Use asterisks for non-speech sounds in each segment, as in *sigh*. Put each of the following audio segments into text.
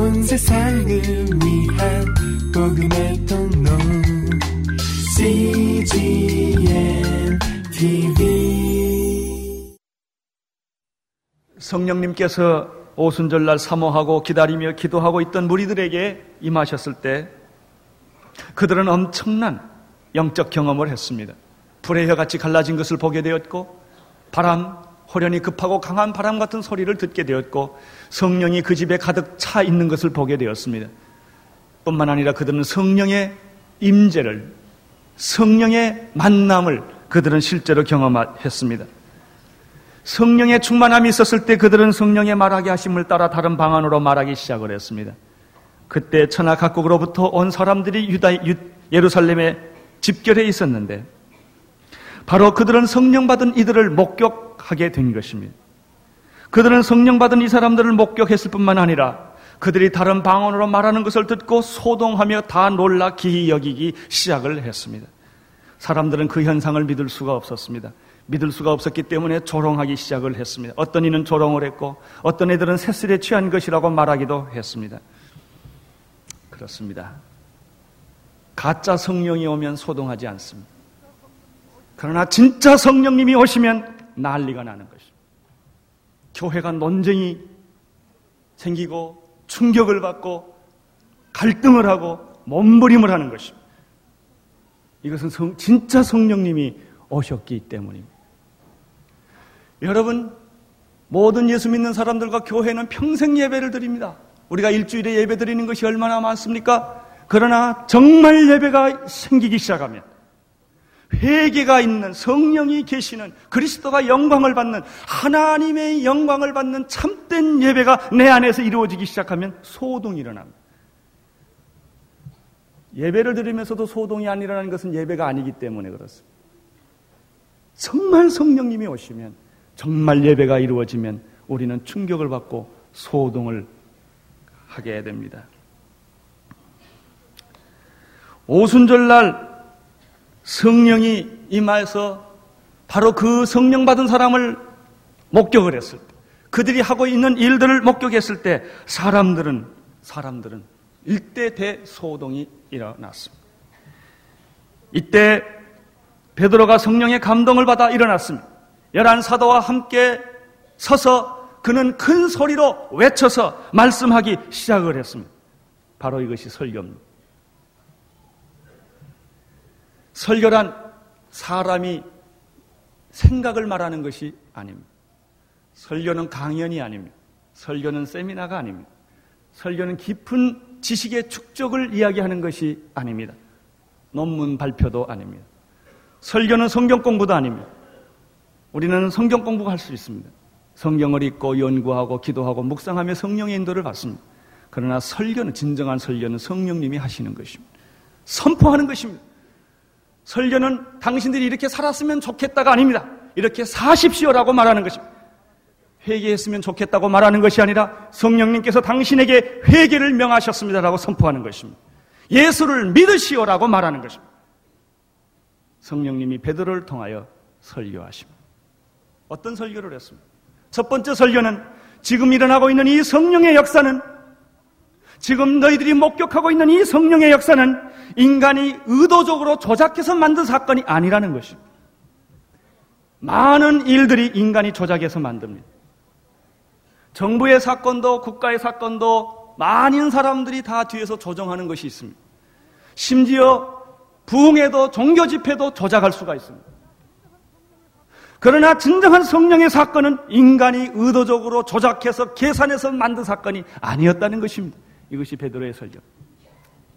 온 세상을 위한 복음의 통로 CGM TV 성령님께서 오순절날 사모하고 기다리며 기도하고 있던 무리들에게 임하셨을 때 그들은 엄청난 영적 경험을 했습니다. 불의 혀같이 갈라진 것을 보게 되었고 바람, 호련히 급하고 강한 바람 같은 소리를 듣게 되었고 성령이 그 집에 가득 차 있는 것을 보게 되었습니다. 뿐만 아니라 그들은 성령의 임재를 성령의 만남을 그들은 실제로 경험했습니다. 성령의 충만함이 있었을 때 그들은 성령의 말하게 하심을 따라 다른 방안으로 말하기 시작을 했습니다. 그때 천하 각국으로부터 온 사람들이 유다 예루살렘에 집결해 있었는데 바로 그들은 성령 받은 이들을 목격하게 된 것입니다. 그들은 성령 받은 이 사람들을 목격했을 뿐만 아니라 그들이 다른 방언으로 말하는 것을 듣고 소동하며 다 놀라 기이 여기기 시작을 했습니다. 사람들은 그 현상을 믿을 수가 없었습니다. 믿을 수가 없었기 때문에 조롱하기 시작을 했습니다. 어떤 이는 조롱을 했고 어떤 애들은 새슬에 취한 것이라고 말하기도 했습니다. 그렇습니다. 가짜 성령이 오면 소동하지 않습니다. 그러나 진짜 성령님이 오시면 난리가 나는 것입니다. 교회가 논쟁이 생기고 충격을 받고 갈등을 하고 몸부림을 하는 것입니다. 이것은 성, 진짜 성령님이 오셨기 때문입니다. 여러분, 모든 예수 믿는 사람들과 교회는 평생 예배를 드립니다. 우리가 일주일에 예배 드리는 것이 얼마나 많습니까? 그러나 정말 예배가 생기기 시작하면 회개가 있는 성령이 계시는 그리스도가 영광을 받는 하나님의 영광을 받는 참된 예배가 내 안에서 이루어지기 시작하면 소동이 일어납니다. 예배를 드리면서도 소동이 안 일어나는 것은 예배가 아니기 때문에 그렇습니다. 정말 성령님이 오시면 정말 예배가 이루어지면 우리는 충격을 받고 소동을 하게 됩니다. 오순절날 성령이 임하여서 바로 그 성령 받은 사람을 목격을 했을 때, 그들이 하고 있는 일들을 목격했을 때 사람들은 사람들은 일대 대소동이 일어났습니다. 이때 베드로가 성령의 감동을 받아 일어났습니다. 열한 사도와 함께 서서 그는 큰 소리로 외쳐서 말씀하기 시작을 했습니다. 바로 이것이 설교입니다. 설교란 사람이 생각을 말하는 것이 아닙니다. 설교는 강연이 아닙니다. 설교는 세미나가 아닙니다. 설교는 깊은 지식의 축적을 이야기하는 것이 아닙니다. 논문 발표도 아닙니다. 설교는 성경 공부도 아닙니다. 우리는 성경 공부할 수 있습니다. 성경을 읽고 연구하고 기도하고 묵상하며 성령의 인도를 받습니다. 그러나 설교는 진정한 설교는 성령님이 하시는 것입니다. 선포하는 것입니다. 설교는 당신들이 이렇게 살았으면 좋겠다가 아닙니다. 이렇게 사십시오라고 말하는 것입니다. 회개했으면 좋겠다고 말하는 것이 아니라 성령님께서 당신에게 회개를 명하셨습니다라고 선포하는 것입니다. 예수를 믿으시오라고 말하는 것입니다. 성령님이 베드로를 통하여 설교하십니다. 어떤 설교를 했습니까? 첫 번째 설교는 지금 일어나고 있는 이 성령의 역사는 지금 너희들이 목격하고 있는 이 성령의 역사는 인간이 의도적으로 조작해서 만든 사건이 아니라는 것입니다. 많은 일들이 인간이 조작해서 만듭니다. 정부의 사건도 국가의 사건도 많은 사람들이 다 뒤에서 조정하는 것이 있습니다. 심지어 부흥에도 종교 집회도 조작할 수가 있습니다. 그러나 진정한 성령의 사건은 인간이 의도적으로 조작해서 계산해서 만든 사건이 아니었다는 것입니다. 이것이 베드로의 설교.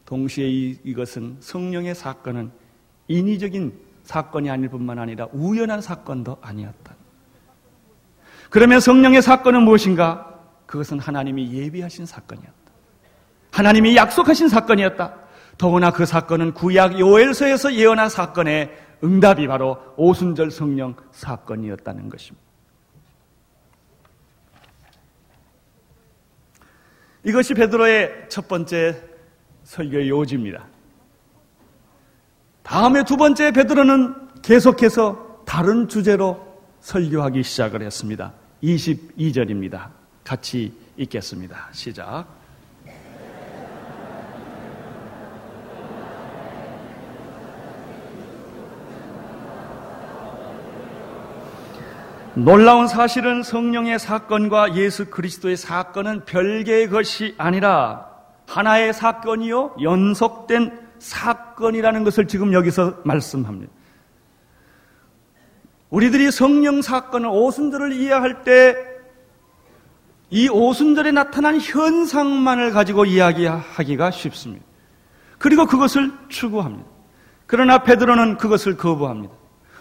동시에 이, 이것은 성령의 사건은 인위적인 사건이 아닐 뿐만 아니라 우연한 사건도 아니었다. 그러면 성령의 사건은 무엇인가? 그것은 하나님이 예비하신 사건이었다. 하나님이 약속하신 사건이었다. 더구나 그 사건은 구약 요엘서에서 예언한 사건의 응답이 바로 오순절 성령 사건이었다는 것입니다. 이것이 베드로의 첫 번째 설교의 요지입니다. 다음에 두 번째 베드로는 계속해서 다른 주제로 설교하기 시작을 했습니다. 22절입니다. 같이 읽겠습니다. 시작. 놀라운 사실은 성령의 사건과 예수 그리스도의 사건은 별개의 것이 아니라 하나의 사건이요 연속된 사건이라는 것을 지금 여기서 말씀합니다. 우리들이 성령 사건을 오순절을 이해할 때 이 오순절에 나타난 현상만을 가지고 이야기하기가 쉽습니다. 그리고 그것을 추구합니다. 그러나 베드로는 그것을 거부합니다.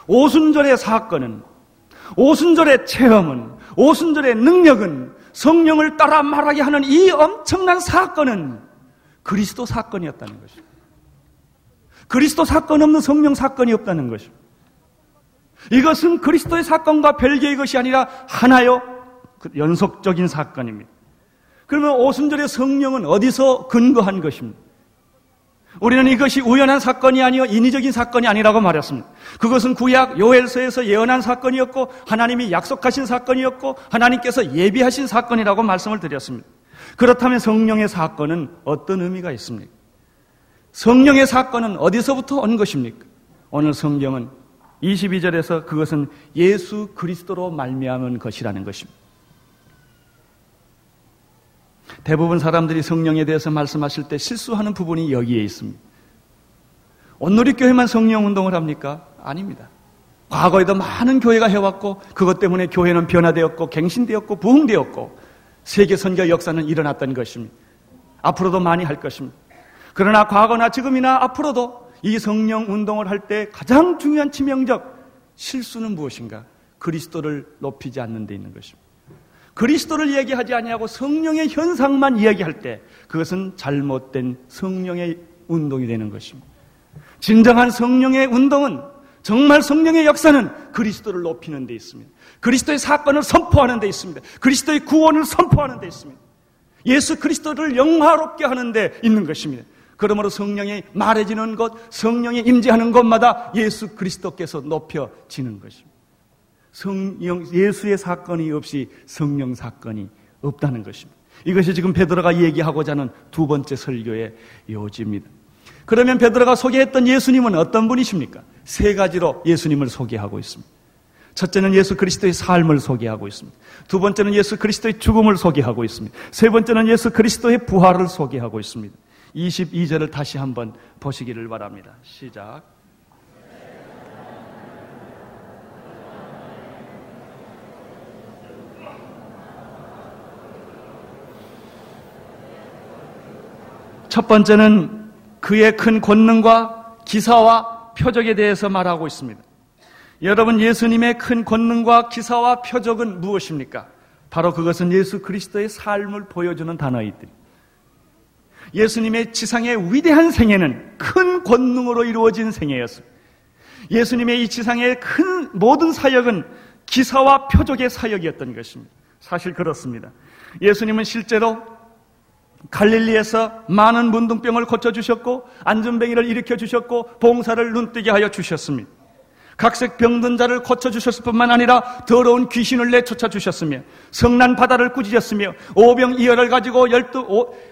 오순절의 사건은 오순절의 체험은 오순절의 능력은 성령을 따라 말하게 하는 이 엄청난 사건은 그리스도 사건이었다는 것입니다. 그리스도 사건 없는 성령 사건이 없다는 것입니다. 이것은 그리스도의 사건과 별개의 것이 아니라 하나요 그 연속적인 사건입니다. 그러면 오순절의 성령은 어디서 근거한 것입니까? 우리는 이것이 우연한 사건이 아니요 인위적인 사건이 아니라고 말했습니다. 그것은 구약 요엘서에서 예언한 사건이었고 하나님이 약속하신 사건이었고 하나님께서 예비하신 사건이라고 말씀을 드렸습니다. 그렇다면 성령의 사건은 어떤 의미가 있습니까? 성령의 사건은 어디서부터 온 것입니까? 오늘 성경은 22절에서 그것은 예수 그리스도로 말미암은 것이라는 것입니다. 대부분 사람들이 성령에 대해서 말씀하실 때 실수하는 부분이 여기에 있습니다. 온누리교회만 성령 운동을 합니까? 아닙니다. 과거에도 많은 교회가 해왔고 그것 때문에 교회는 변화되었고 갱신되었고 부흥되었고 세계 선교 역사는 일어났던 것입니다. 앞으로도 많이 할 것입니다. 그러나 과거나 지금이나 앞으로도 이 성령 운동을 할 때 가장 중요한 치명적 실수는 무엇인가? 그리스도를 높이지 않는 데 있는 것입니다. 그리스도를 얘기하지 아니하고 성령의 현상만 이야기할 때 그것은 잘못된 성령의 운동이 되는 것입니다. 진정한 성령의 운동은 정말 성령의 역사는 그리스도를 높이는 데 있습니다. 그리스도의 사건을 선포하는 데 있습니다. 그리스도의 구원을 선포하는 데 있습니다. 예수 그리스도를 영화롭게 하는 데 있는 것입니다. 그러므로 성령이 말해지는 것, 성령이 임재하는 곳마다 예수 그리스도께서 높여지는 것입니다. 성령 예수의 사건이 없이 성령 사건이 없다는 것입니다. 이것이 지금 베드로가 얘기하고자 하는 두 번째 설교의 요지입니다. 그러면 베드로가 소개했던 예수님은 어떤 분이십니까? 세 가지로 예수님을 소개하고 있습니다. 첫째는 예수 그리스도의 삶을 소개하고 있습니다. 두 번째는 예수 그리스도의 죽음을 소개하고 있습니다. 세 번째는 예수 그리스도의 부활을 소개하고 있습니다. 22절을 다시 한번 보시기를 바랍니다. 시작. 첫 번째는 그의 큰 권능과 기사와 표적에 대해서 말하고 있습니다. 여러분, 예수님의 큰 권능과 기사와 표적은 무엇입니까? 바로 그것은 예수 그리스도의 삶을 보여주는 단어이들. 예수님의 지상의 위대한 생애는 큰 권능으로 이루어진 생애였습니다. 예수님의 이 지상의 큰 모든 사역은 기사와 표적의 사역이었던 것입니다. 사실 그렇습니다. 예수님은 실제로 갈릴리에서 많은 문둥병을 고쳐주셨고 안전뱅이를 일으켜주셨고 봉사를 눈뜨게 하여 주셨습니다. 각색 병든 자를 고쳐주셨을 뿐만 아니라 더러운 귀신을 내쫓아 주셨으며 성난 바다를 꾸짖었으며 오병이어를 가지고 열두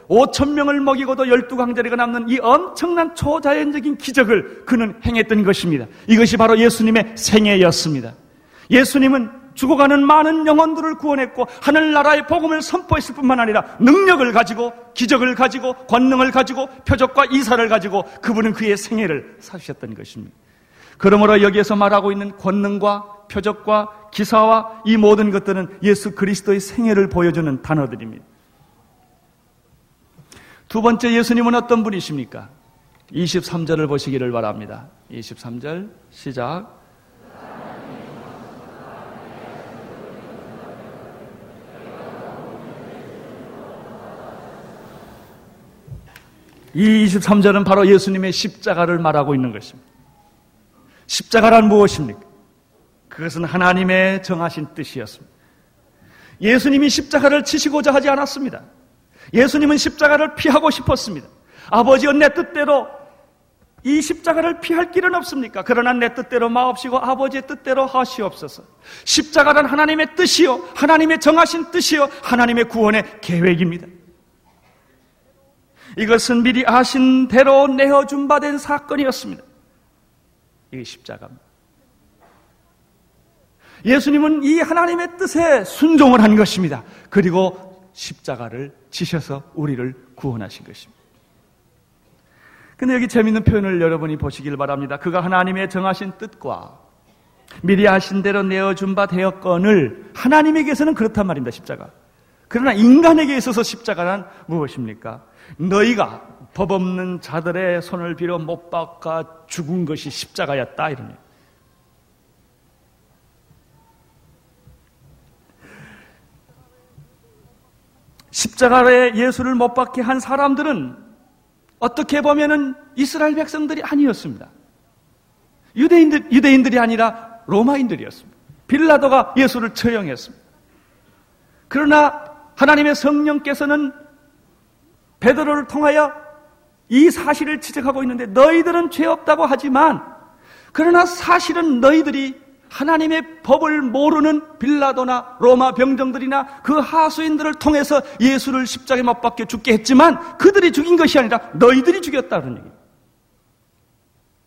오천 명을 먹이고도 열두 강자리가 남는 이 엄청난 초자연적인 기적을 그는 행했던 것입니다. 이것이 바로 예수님의 생애였습니다. 예수님은 죽어가는 많은 영혼들을 구원했고 하늘나라의 복음을 선포했을 뿐만 아니라 능력을 가지고 기적을 가지고 권능을 가지고 표적과 이사를 가지고 그분은 그의 생애를 사주셨던 것입니다. 그러므로 여기에서 말하고 있는 권능과 표적과 기사와 이 모든 것들은 예수 그리스도의 생애를 보여주는 단어들입니다. 두 번째 예수님은 어떤 분이십니까? 23절을 보시기를 바랍니다. 23절 시작. 이 23절은 바로 예수님의 십자가를 말하고 있는 것입니다. 십자가란 무엇입니까? 그것은 하나님의 정하신 뜻이었습니다. 예수님이 십자가를 치시고자 하지 않았습니다. 예수님은 십자가를 피하고 싶었습니다. 아버지여 내 뜻대로 이 십자가를 피할 길은 없습니까? 그러나 내 뜻대로 마옵시고 아버지의 뜻대로 하시옵소서. 십자가란 하나님의 뜻이요, 하나님의 정하신 뜻이요, 하나님의 구원의 계획입니다. 이것은 미리 아신 대로 내어준 바 된 사건이었습니다. 이게 십자가입니다. 예수님은 이 하나님의 뜻에 순종을 한 것입니다. 그리고 십자가를 지셔서 우리를 구원하신 것입니다. 근데 여기 재밌는 표현을 여러분이 보시길 바랍니다. 그가 하나님의 정하신 뜻과 미리 하신 대로 내어준 바 되었건을 하나님에게서는 그렇단 말입니다. 십자가. 그러나 인간에게 있어서 십자가란 무엇입니까? 너희가 법 없는 자들의 손을 빌어 못 박아 죽은 것이 십자가였다 이러니. 십자가에 예수를 못 박게 한 사람들은 어떻게 보면은 이스라엘 백성들이 아니었습니다. 유대인들, 유대인들이 아니라 로마인들이었습니다. 빌라도가 예수를 처형했습니다. 그러나 하나님의 성령께서는 베드로를 통하여 이 사실을 지적하고 있는데 너희들은 죄 없다고 하지만 그러나 사실은 너희들이 하나님의 법을 모르는 빌라도나 로마 병정들이나 그 하수인들을 통해서 예수를 십자가에 못 박혀 죽게 했지만 그들이 죽인 것이 아니라 너희들이 죽였다는 얘기예요.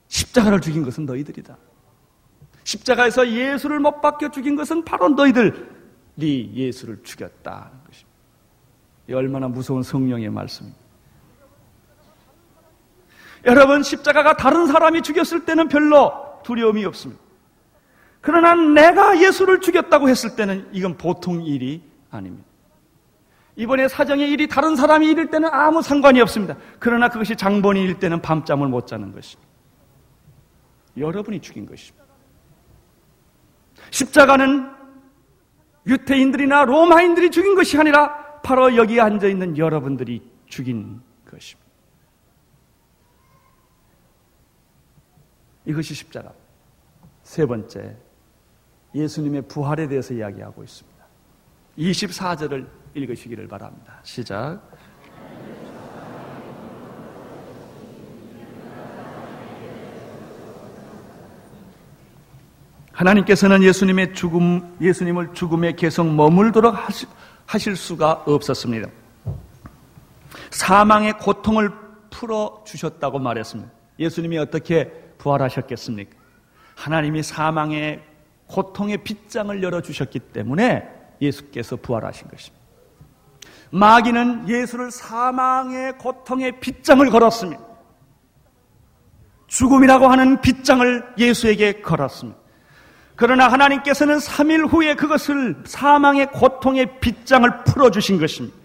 십자가를 죽인 것은 너희들이다. 십자가에서 예수를 못 박혀 죽인 것은 바로 너희들이 예수를 죽였다는 것입니다. 이 얼마나 무서운 성령의 말씀입니다. 여러분, 십자가가 다른 사람이 죽였을 때는 별로 두려움이 없습니다. 그러나 내가 예수를 죽였다고 했을 때는 이건 보통 일이 아닙니다. 이번에 사정의 일이 다른 사람이 일일 때는 아무 상관이 없습니다. 그러나 그것이 장본이 일 때는 밤잠을 못 자는 것입니다. 여러분이 죽인 것입니다. 십자가는 유태인들이나 로마인들이 죽인 것이 아니라 바로 여기 앉아 있는 여러분들이 죽인 것입니다. 이것이 십자가. 세 번째, 예수님의 부활에 대해서 이야기하고 있습니다. 24절을 읽으시기를 바랍니다. 시작. 하나님께서는 예수님의 죽음, 예수님을 죽음의 계속 머물도록 하실 수가 없었습니다. 사망의 고통을 풀어 주셨다고 말했습니다. 예수님이 어떻게 부활하셨겠습니까? 하나님이 사망의 고통의 빗장을 열어 주셨기 때문에 예수께서 부활하신 것입니다. 마귀는 예수를 사망의 고통의 빗장을 걸었습니다. 죽음이라고 하는 빗장을 예수에게 걸었습니다. 그러나 하나님께서는 3일 후에 그것을 사망의 고통의 빗장을 풀어주신 것입니다.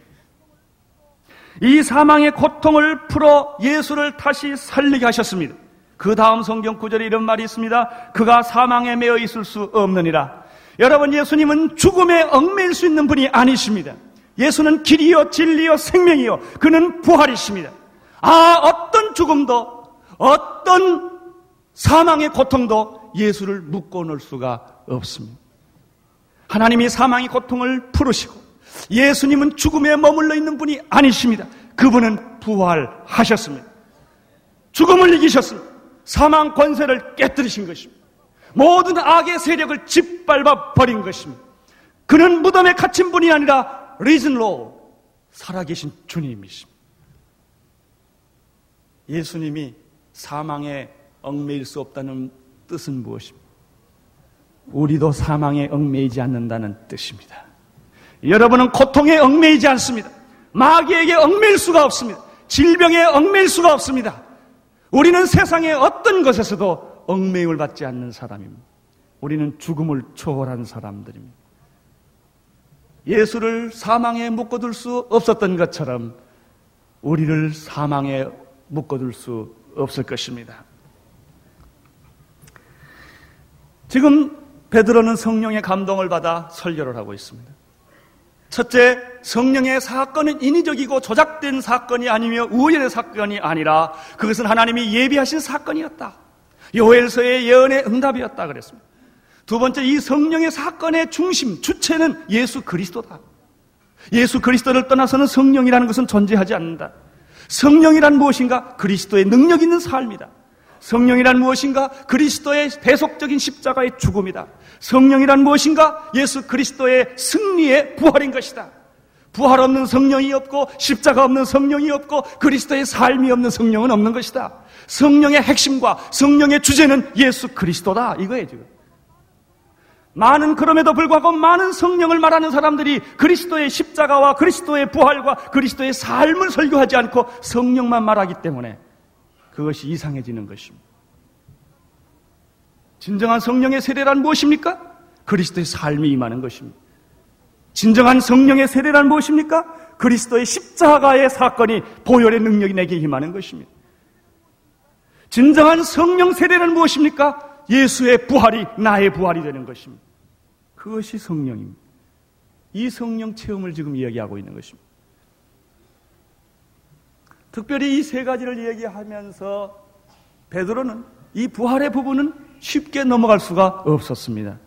이 사망의 고통을 풀어 예수를 다시 살리게 하셨습니다. 그 다음 성경 구절에 이런 말이 있습니다. 그가 사망에 매여 있을 수 없느니라. 여러분, 예수님은 죽음에 얽매일 수 있는 분이 아니십니다. 예수는 길이요, 진리요, 생명이요. 그는 부활이십니다. 아, 어떤 죽음도, 어떤 사망의 고통도 예수를 묶어 놓을 수가 없습니다. 하나님이 사망의 고통을 풀으시고 예수님은 죽음에 머물러 있는 분이 아니십니다. 그분은 부활하셨습니다. 죽음을 이기셨습니다. 사망 권세를 깨뜨리신 것입니다. 모든 악의 세력을 짓밟아 버린 것입니다. 그는 무덤에 갇힌 분이 아니라 리즌로 살아계신 주님이십니다. 예수님이 사망에 얽매일 수 없다는 뜻은 무엇입니까? 우리도 사망에 얽매이지 않는다는 뜻입니다. 여러분은 고통에 얽매이지 않습니다. 마귀에게 얽매일 수가 없습니다. 질병에 얽매일 수가 없습니다. 우리는 세상의 어떤 것에서도 얽매임을 받지 않는 사람입니다. 우리는 죽음을 초월한 사람들입니다. 예수를 사망에 묶어둘 수 없었던 것처럼 우리를 사망에 묶어둘 수 없을 것입니다. 지금 베드로는 성령의 감동을 받아 설교를 하고 있습니다. 첫째, 성령의 사건은 인위적이고 조작된 사건이 아니며 우연의 사건이 아니라 그것은 하나님이 예비하신 사건이었다. 요엘서의 예언의 응답이었다 그랬습니다. 두 번째, 이 성령의 사건의 중심, 주체는 예수 그리스도다. 예수 그리스도를 떠나서는 성령이라는 것은 존재하지 않는다. 성령이란 무엇인가? 그리스도의 능력 있는 삶이다. 성령이란 무엇인가? 그리스도의 대속적인 십자가의 죽음이다. 성령이란 무엇인가? 예수 그리스도의 승리의 부활인 것이다. 부활 없는 성령이 없고 십자가 없는 성령이 없고 그리스도의 삶이 없는 성령은 없는 것이다. 성령의 핵심과 성령의 주제는 예수 그리스도다. 이거예요, 지금. 많은 그럼에도 불구하고 많은 성령을 말하는 사람들이 그리스도의 십자가와 그리스도의 부활과 그리스도의 삶을 설교하지 않고 성령만 말하기 때문에 그것이 이상해지는 것입니다. 진정한 성령의 세례란 무엇입니까? 그리스도의 삶이 임하는 것입니다. 진정한 성령의 세례란 무엇입니까? 그리스도의 십자가의 사건이 보혈의 능력이 내게 임하는 것입니다. 진정한 성령 세례는 무엇입니까? 예수의 부활이 나의 부활이 되는 것입니다. 그것이 성령입니다. 이 성령 체험을 지금 이야기하고 있는 것입니다. 특별히 이 세 가지를 이야기하면서 베드로는 이 부활의 부분은 쉽게 넘어갈 수가 없었습니다.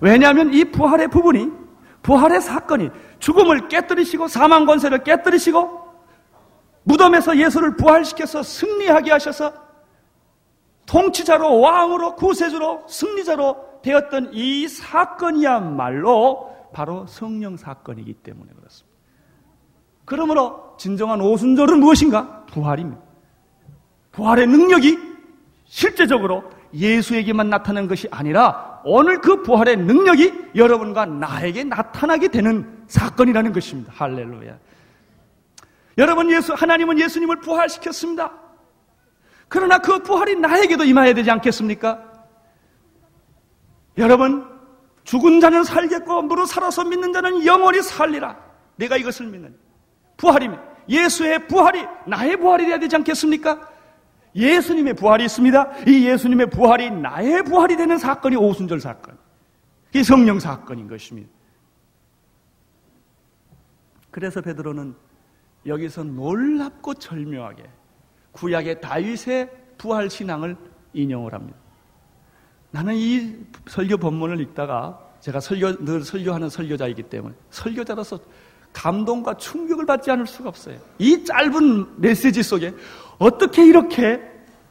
왜냐하면 이 부활의 부분이 부활의 사건이 죽음을 깨뜨리시고 사망 권세를 깨뜨리시고 무덤에서 예수를 부활시켜서 승리하게 하셔서 통치자로 왕으로 구세주로 승리자로 되었던 이 사건이야말로 바로 성령 사건이기 때문에 그렇습니다. 그러므로 진정한 오순절은 무엇인가? 부활입니다. 부활의 능력이 실제적으로 예수에게만 나타난 것이 아니라 오늘 그 부활의 능력이 여러분과 나에게 나타나게 되는 사건이라는 것입니다. 할렐루야. 여러분 예수 하나님은 예수님을 부활시켰습니다. 그러나 그 부활이 나에게도 임해야 되지 않겠습니까? 여러분 죽은 자는 살겠고 무릇 살아서 믿는 자는 영원히 살리라. 내가 이것을 믿는 부활이면 예수의 부활이 나의 부활이 되어야 되지 않겠습니까? 예수님의 부활이 있습니다. 이 예수님의 부활이 나의 부활이 되는 사건이 오순절 사건. 이 성령 사건인 것입니다. 그래서 베드로는 여기서 놀랍고 절묘하게 구약의 다윗의 부활 신앙을 인용을 합니다. 나는 이 설교 본문을 읽다가 제가 설교 늘 설교하는 설교자이기 때문에 설교자로서 감동과 충격을 받지 않을 수가 없어요. 이 짧은 메시지 속에 어떻게 이렇게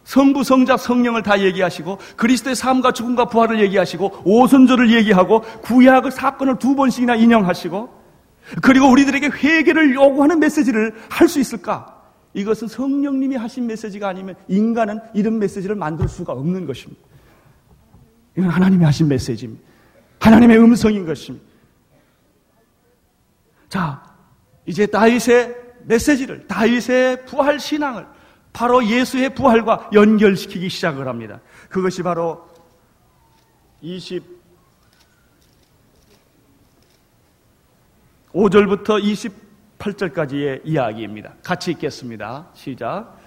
성부, 성자, 성령을 다 얘기하시고 그리스도의 삶과 죽음과 부활을 얘기하시고 오선절을 얘기하고 구약의 사건을 두 번씩이나 인용하시고 그리고 우리들에게 회개를 요구하는 메시지를 할 수 있을까? 이것은 성령님이 하신 메시지가 아니면 인간은 이런 메시지를 만들 수가 없는 것입니다. 이건 하나님이 하신 메시지입니다. 하나님의 음성인 것입니다. 자, 이제 다윗의 메시지를, 다윗의 부활 신앙을 바로 예수의 부활과 연결시키기 시작을 합니다. 그것이 바로 25절부터 28절까지의 이야기입니다. 같이 읽겠습니다. 시작.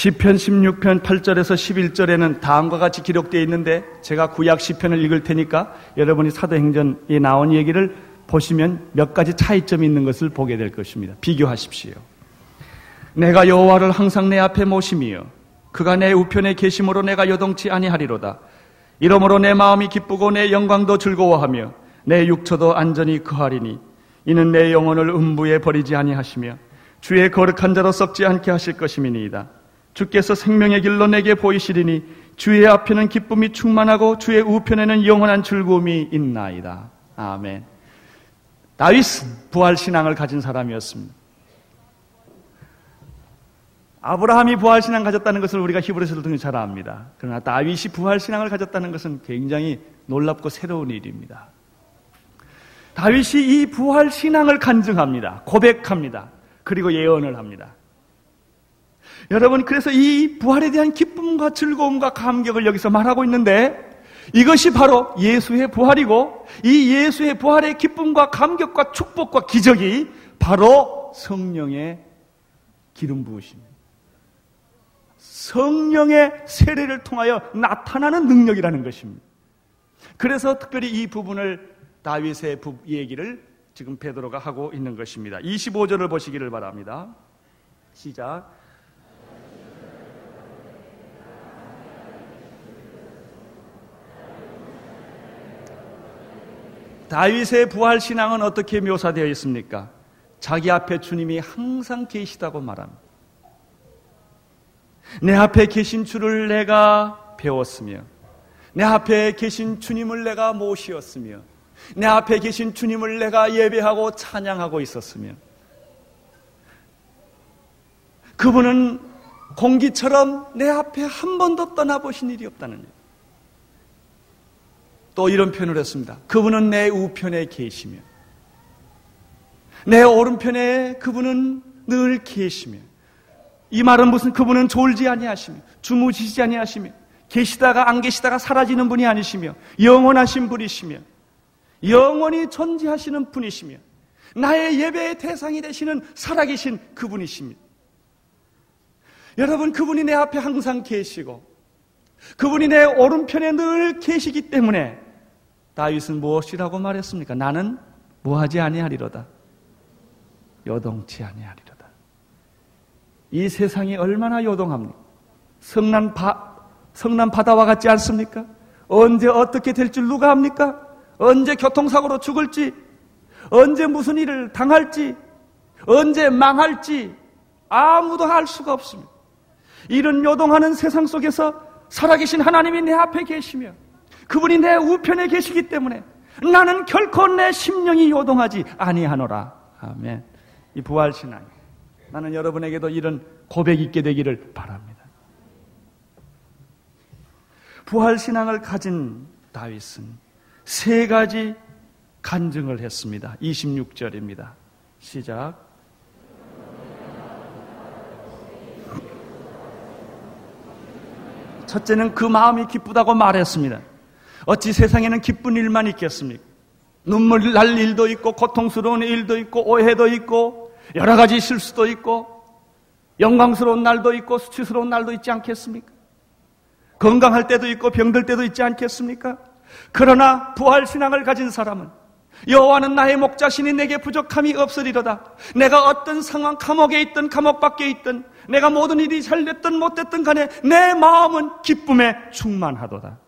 시편 16편 8절에서 11절에는 다음과 같이 기록되어 있는데 제가 구약 시편을 읽을 테니까 여러분이 사도행전에 나온 얘기를 보시면 몇 가지 차이점이 있는 것을 보게 될 것입니다. 비교하십시오. 내가 여호와를 항상 내 앞에 모심이요 그가 내 우편에 계심으로 내가 여동치 아니하리로다. 이러므로 내 마음이 기쁘고 내 영광도 즐거워하며 내 육처도 안전히 거하리니 이는 내 영혼을 음부에 버리지 아니하시며 주의 거룩한 자로 썩지 않게 하실 것임이니이다. 주께서 생명의 길로 내게 보이시리니 주의 앞에는 기쁨이 충만하고 주의 우편에는 영원한 즐거움이 있나이다. 아멘. 다윗은 부활 신앙을 가진 사람이었습니다. 아브라함이 부활 신앙 가졌다는 것을 우리가 히브리서를 통해 잘 압니다. 그러나 다윗이 부활 신앙을 가졌다는 것은 굉장히 놀랍고 새로운 일입니다. 다윗이 이 부활 신앙을 간증합니다. 고백합니다. 그리고 예언을 합니다. 여러분, 그래서 이 부활에 대한 기쁨과 즐거움과 감격을 여기서 말하고 있는데 이것이 바로 예수의 부활이고 이 예수의 부활의 기쁨과 감격과 축복과 기적이 바로 성령의 기름 부으십니다. 성령의 세례를 통하여 나타나는 능력이라는 것입니다. 그래서 특별히 이 부분을 다윗의 얘기를 지금 베드로가 하고 있는 것입니다. 25절을 보시기를 바랍니다. 시작. 다윗의 부활 신앙은 어떻게 묘사되어 있습니까? 자기 앞에 주님이 항상 계시다고 말합니다. 내 앞에 계신 주를 내가 배웠으며, 내 앞에 계신 주님을 내가 모시었으며, 내 앞에 계신 주님을 내가 예배하고 찬양하고 있었으며, 그분은 공기처럼 내 앞에 한 번도 떠나보신 일이 없다는 일. 또 이런 표현을 했습니다. 그분은 내 우편에 계시며, 내 오른편에 그분은 늘 계시며, 이 말은 무슨 그분은 졸지 아니하시며, 주무시지 아니하시며, 계시다가 안 계시다가 사라지는 분이 아니시며, 영원하신 분이시며, 영원히 존재하시는 분이시며, 나의 예배의 대상이 되시는 살아계신 그분이십니다. 여러분, 그분이 내 앞에 항상 계시고, 그분이 내 오른편에 늘 계시기 때문에 다윗은 무엇이라고 말했습니까? 나는 뭐하지 아니하리로다. 요동치 아니하리로다. 이 세상이 얼마나 요동합니까? 성난 바, 성난 바다와 같지 않습니까? 언제 어떻게 될 줄 누가 합니까? 언제 교통사고로 죽을지, 언제 무슨 일을 당할지, 언제 망할지 아무도 알 수가 없습니다. 이런 요동하는 세상 속에서 살아계신 하나님이 내 앞에 계시며 그분이 내 우편에 계시기 때문에 나는 결코 내 심령이 요동하지 아니하노라. 아멘. 이 부활 신앙. 나는 여러분에게도 이런 고백이 있게 되기를 바랍니다. 부활 신앙을 가진 다윗은 세 가지 간증을 했습니다. 26절입니다. 시작. 첫째는 그 마음이 기쁘다고 말했습니다. 어찌 세상에는 기쁜 일만 있겠습니까? 눈물 날 일도 있고, 고통스러운 일도 있고, 오해도 있고, 여러 가지 실수도 있고, 영광스러운 날도 있고, 수치스러운 날도 있지 않겠습니까? 건강할 때도 있고, 병들 때도 있지 않겠습니까? 그러나 부활 신앙을 가진 사람은 여호와는 나의 목자신이 내게 부족함이 없으리로다. 내가 어떤 상황, 감옥에 있든 감옥 밖에 있든 내가 모든 일이 잘 됐든 못 됐든 간에 내 마음은 기쁨에 충만하도다.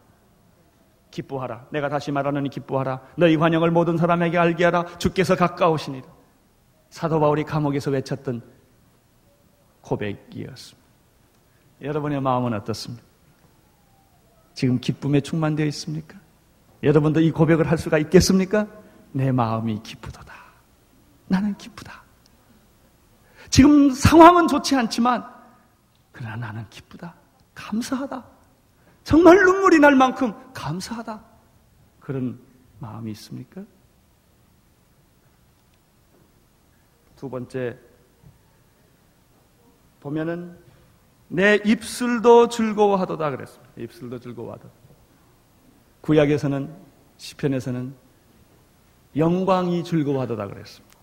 기뻐하라. 내가 다시 말하노니 기뻐하라. 너희 환영을 모든 사람에게 알게 하라. 주께서 가까우시니라. 사도 바울이 감옥에서 외쳤던 고백이었습니다. 여러분의 마음은 어떻습니까? 지금 기쁨에 충만되어 있습니까? 여러분도 이 고백을 할 수가 있겠습니까? 내 마음이 기쁘도다. 나는 기쁘다. 지금 상황은 좋지 않지만, 그러나 나는 기쁘다. 감사하다. 정말 눈물이 날 만큼 감사하다. 그런 마음이 있습니까? 두 번째, 보면은 내 입술도 즐거워하도다 그랬습니다. 입술도 즐거워하다. 구약에서는 시편에서는 영광이 즐거워하도다 그랬습니다.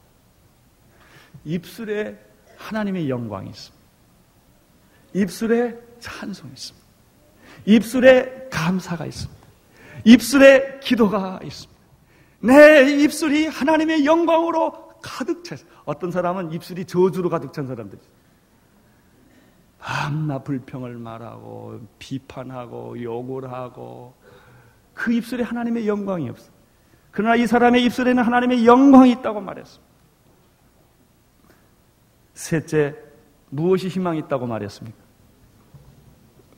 입술에 하나님의 영광이 있습니다. 입술에 찬송이 있습니다. 입술에 감사가 있습니다. 입술에 기도가 있습니다. 내 입술이 하나님의 영광으로 가득 차 있습니다. 어떤 사람은 입술이 저주로 가득 찬 사람들이 밤낮 불평을 말하고 비판하고 욕을 하고 그 입술에 하나님의 영광이 없어. 그러나 이 사람의 입술에는 하나님의 영광이 있다고 말했습니다. 셋째, 무엇이 희망이 있다고 말했습니까?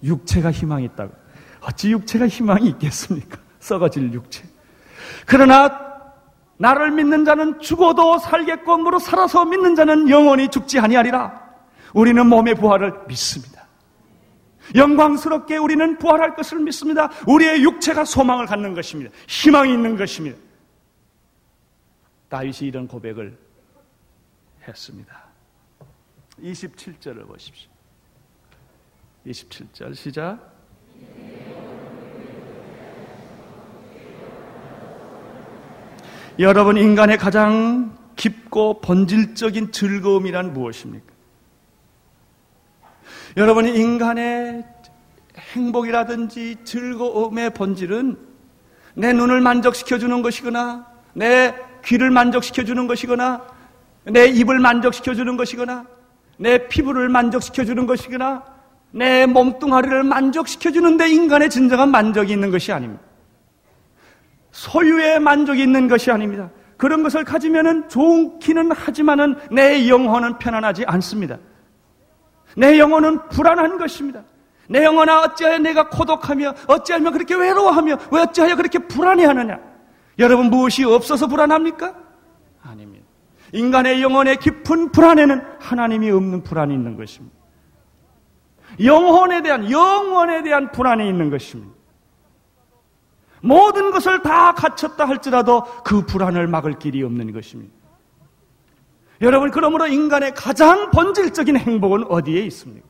육체가 희망이 있다고. 어찌 육체가 희망이 있겠습니까? 썩어질 육체. 그러나 나를 믿는 자는 죽어도 살겠고 무로 살아서 믿는 자는 영원히 죽지 아니하리라. 우리는 몸의 부활을 믿습니다. 영광스럽게 우리는 부활할 것을 믿습니다. 우리의 육체가 소망을 갖는 것입니다. 희망이 있는 것입니다. 다윗이 이런 고백을 했습니다. 27절을 보십시오. 27절 시작. 여러분 인간의 가장 깊고 본질적인 즐거움이란 무엇입니까? 여러분 인간의 행복이라든지 즐거움의 본질은 내 눈을 만족시켜 주는 것이거나 내 귀를 만족시켜 주는 것이거나 내 입을 만족시켜 주는 것이거나 내 피부를 만족시켜 주는 것이거나 내 몸뚱아리를 만족시켜 주는데 인간의 진정한 만족이 있는 것이 아닙니다. 소유의 만족이 있는 것이 아닙니다. 그런 것을 가지면은 좋기는 하지만은 내 영혼은 편안하지 않습니다. 내 영혼은 불안한 것입니다. 내 영혼아 어찌하여 내가 고독하며 어찌하며 그렇게 외로워하며 왜 어찌하여 그렇게 불안해하느냐? 여러분 무엇이 없어서 불안합니까? 아닙니다. 인간의 영혼의 깊은 불안에는 하나님이 없는 불안이 있는 것입니다. 영혼에 대한 영혼에 대한 불안이 있는 것입니다. 모든 것을 다 갖췄다 할지라도 그 불안을 막을 길이 없는 것입니다. 여러분, 그러므로 인간의 가장 본질적인 행복은 어디에 있습니까?